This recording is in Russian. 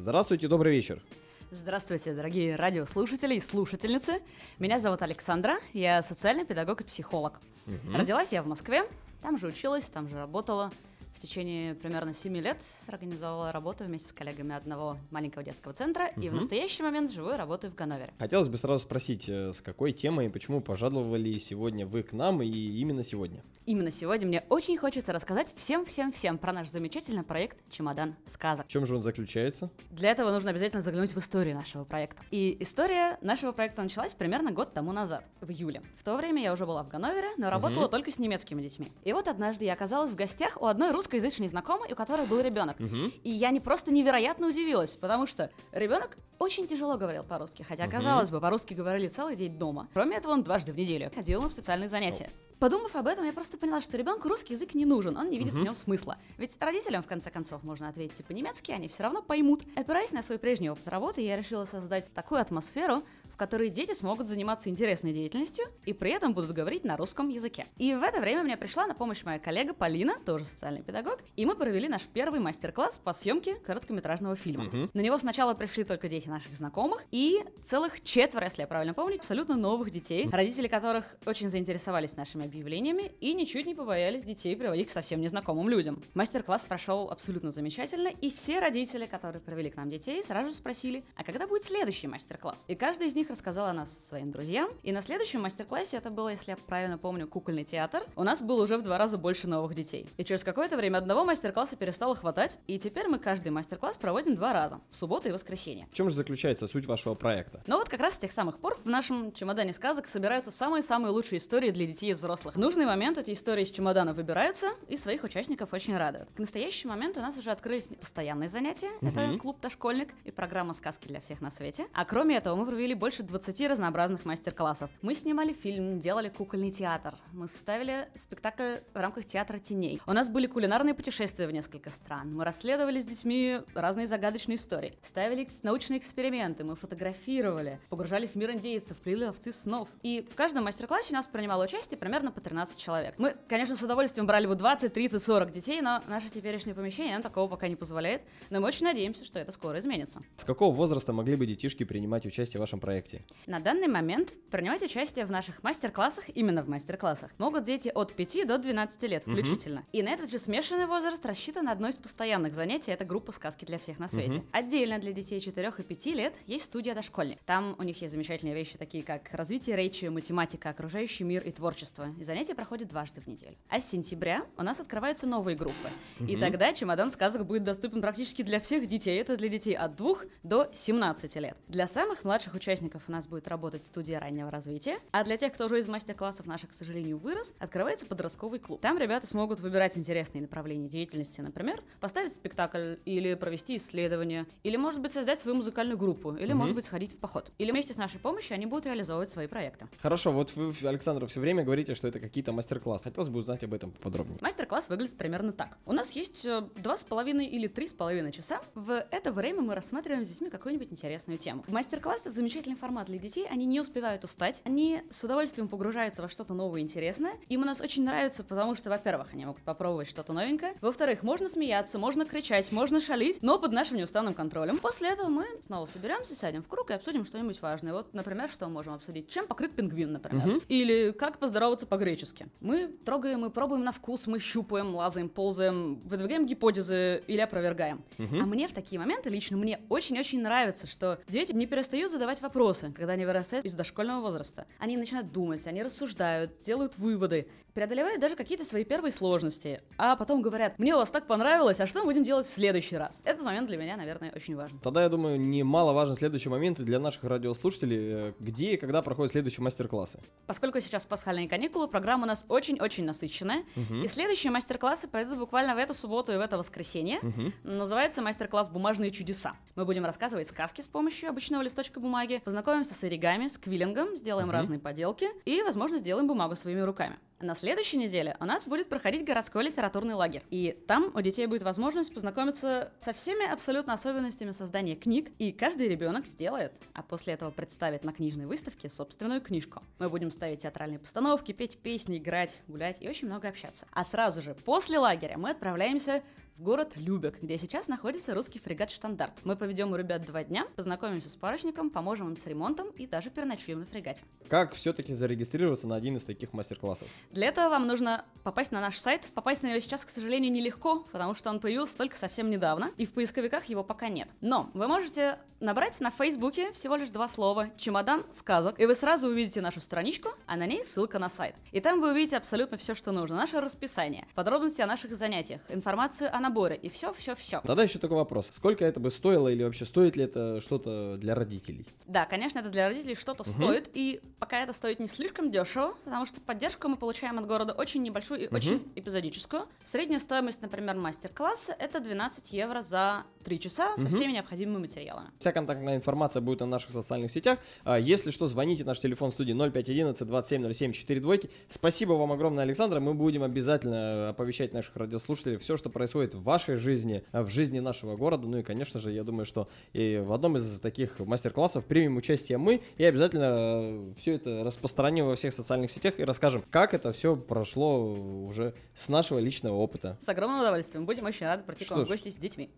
Здравствуйте, добрый вечер. Здравствуйте, дорогие радиослушатели и слушательницы. Меня зовут Александра, я социальный педагог и психолог. Мгм. Родилась я в Москве, там же училась, там же работала. В течение примерно 7 лет организовала работу вместе с коллегами одного маленького детского центра. И в настоящий момент живу и работаю в Ганновере. Хотелось бы сразу спросить, э, с какой темой и почему пожаловали сегодня вы к нам и именно сегодня? Именно сегодня мне очень хочется рассказать всем-всем-всем про наш замечательный проект «Чемодан сказок». В чем же он заключается? Для этого нужно обязательно заглянуть в историю нашего проекта. И история нашего проекта началась примерно год тому назад, в июле. В то время я уже была в Ганновере, но работала Мгм. только с немецкими детьми. И вот однажды я оказалась в гостях у одной русскоязычной знакомой, у которой был ребенок. Мгм. И я не просто невероятно удивилась, потому что ребенок очень тяжело говорил по-русски, хотя, Мгм. казалось бы, по-русски говорили целый день дома. Кроме этого, он дважды в неделю ходил на специальные занятия. Подумав об этом, я просто поняла, что ребенку русский язык не нужен, он не видит в Мгм. нем смысла. Ведь родителям, в конце концов, можно ответить по-немецки, они все равно поймут. Опираясь на свой прежний опыт работы, я решила создать такую атмосферу, в которой дети смогут заниматься интересной деятельностью и при этом будут говорить на русском языке. И в это время мне пришла на помощь моя коллега Полина, тоже социальный педагог, и мы провели наш первый мастер-класс по съемке короткометражного фильма. Мгм. На него сначала пришли только дети наших знакомых и целых четверо, если я правильно помню, абсолютно новых детей, родители которых очень заинтересовались нашими объявлениями и ничуть не побоялись детей приводить к совсем незнакомым людям. Мастер-класс прошел абсолютно замечательно, и все родители, которые провели к нам детей, сразу спросили, а когда будет следующий мастер-класс? И каждый из них рассказал о нас своим друзьям. И на следующем мастер-классе, это было, если я правильно помню, кукольный театр, у нас было уже в два раза больше новых детей. И через какое-то время одного мастер-класса перестало хватать, и теперь мы каждый мастер-класс проводим два раза, в субботу и воскресенье. В чем же заключается суть вашего проекта? Но вот как раз с тех самых пор в нашем чемодане сказок собираются самые-самые лучшие истории для детей и взрослых. В нужный момент эти истории из чемодана выбираются, и своих участников очень радуют. К настоящему моменту у нас уже открылись постоянные занятия. Это Мгм. клуб «Дошкольник» и программа «Сказки для всех на свете». А кроме этого мы провели больше 20 разнообразных мастер-классов. Мы снимали фильм, делали кукольный театр. Мы ставили спектакль в рамках театра теней. У нас были кулинарные путешествия в несколько стран. Мы расследовали с детьми разные загадочные истории. Ставили научные эксперименты, мы фотографировали, погружали в мир индейцев, плели овцы снов. И в каждом мастер-классе у нас принимало участие примерно по 13 человек. Мы, конечно, с удовольствием брали бы 20, 30, 40 детей, но наше теперешнее помещение нам такого пока не позволяет. Но мы очень надеемся, что это скоро изменится. С какого возраста могли бы детишки принимать участие в вашем проекте? На данный момент принимать участие в наших мастер-классах, именно в мастер-классах, могут дети от 5 до 12 лет включительно. И на этот же смешанный возраст рассчитан одно из постоянных занятий, это группа «Сказки для всех на свете». Мгм. Отдельно для детей 4 и 5 лет есть студия «Дошкольник». Там у них есть замечательные вещи, такие как развитие речи, математика, окружающий мир и творчество. И занятия проходят дважды в неделю. А с сентября у нас открываются новые группы. И Мгм. тогда чемодан сказок будет доступен практически для всех детей. Это для детей от 2 до 17 лет. Для самых младших участников у нас будет работать студия раннего развития. А для тех, кто уже из мастер-классов наших, к сожалению, вырос, открывается подростковый клуб. Там ребята смогут выбирать интересные направления деятельности, например, поставить спектакль или провести исследование, или, может быть, создать свою музыкальную группу, или, Мгм. может быть, сходить в поход. Или вместе с нашей помощью они будут реализовывать свои проекты. Хорошо, вот вы, Александр, все время говорите, что это какие-то мастер-классы. Хотелось бы узнать об этом поподробнее. Мастер-класс выглядит примерно так. У нас есть э, два с половиной или три с половиной часа. В это время мы рассматриваем с детьми какую-нибудь интересную тему. Мастер-класс — это замечательный формат для детей. Они не успевают устать. Они с удовольствием погружаются во что-то новое и интересное. Им у нас очень нравится, потому что, во-первых, они могут попробовать что-то новенькое. Во-вторых, можно смеяться, можно кричать, можно шалить, но под нашим неустанным контролем. После этого мы снова соберемся, сядем в круг и обсудим что-нибудь важное. Вот, например, что мы можем обсудить? Чем покрыт пингвин, например? Мгм. Или как поздороваться по-гречески. Мы трогаем и пробуем на вкус, мы щупаем, лазаем, ползаем, выдвигаем гипотезы или опровергаем. Мгм. А мне в такие моменты лично мне очень-очень нравится, что дети не перестают задавать вопросы, когда они вырастают из дошкольного возраста. Они начинают думать, они рассуждают, делают выводы, преодолевают даже какие-то свои первые сложности, а потом говорят, мне у вас так понравилось, а что мы будем делать в следующий раз? Этот момент для меня, наверное, очень важен. Тогда, я думаю, немаловажен следующий момент и для наших радиослушателей, э, где и когда проходят следующие мастер-классы. Поскольку сейчас пасхальные каникулы, программа у нас очень-очень насыщенная. Мгм. И следующие мастер-классы пройдут буквально в эту субботу и в это воскресенье. Мгм. Называется мастер-класс «Бумажные чудеса». Мы будем рассказывать сказки с помощью обычного листочка бумаги, познакомимся с оригами, с квиллингом, сделаем Мгм. разные поделки и, возможно, сделаем бумагу своими руками. На следующей неделе у нас будет проходить городской литературный лагерь. И там у детей будет возможность познакомиться со всеми абсолютно особенностями создания книг. И каждый ребенок сделает, а после этого представит на книжной выставке собственную книжку. Мы будем ставить театральные постановки, петь песни, играть, гулять и очень много общаться. А сразу же после лагеря мы отправляемся в город Любек, где сейчас находится русский фрегат «Штандарт». Мы поведем у ребят два дня, познакомимся с парусником, поможем им с ремонтом и даже переночуем на фрегате. Как все-таки зарегистрироваться на один из таких мастер-классов? Для этого вам нужно попасть на наш сайт. Попасть на него сейчас, к сожалению, нелегко, потому что он появился только совсем недавно, и в поисковиках его пока нет. Но вы можете набрать на Фейсбуке всего лишь два слова «Чемодан сказок», и вы сразу увидите нашу страничку, а на ней ссылка на сайт. И там вы увидите абсолютно все, что нужно. Наше расписание, подробности о наших занятиях, информацию о наборе и все-все-все. Тогда еще такой вопрос. Сколько это бы стоило или вообще стоит ли это что-то для родителей? Да, конечно, это для родителей что-то угу. стоит, и пока это стоит не слишком дешево, потому что поддержку мы получаем от города очень небольшую и угу. очень эпизодическую. Средняя стоимость, например, мастер-класса это 12 евро за 3 часа со угу. всеми необходимыми материалами. Вся контактная информация будет на наших социальных сетях. А, если что, звоните, наш телефон в студии 0511 2707 4 двойки. Спасибо вам огромное, Александр. Мы будем обязательно оповещать наших радиослушателей все, что происходит в вашей жизни, в жизни нашего города. Ну и, конечно же, я думаю, что и в одном из таких мастер-классов примем участие мы и обязательно э, все это распространим во всех социальных сетях и расскажем, как это все прошло уже с нашего личного опыта. С огромным удовольствием. Будем очень рады прийти к вам в гости с детьми.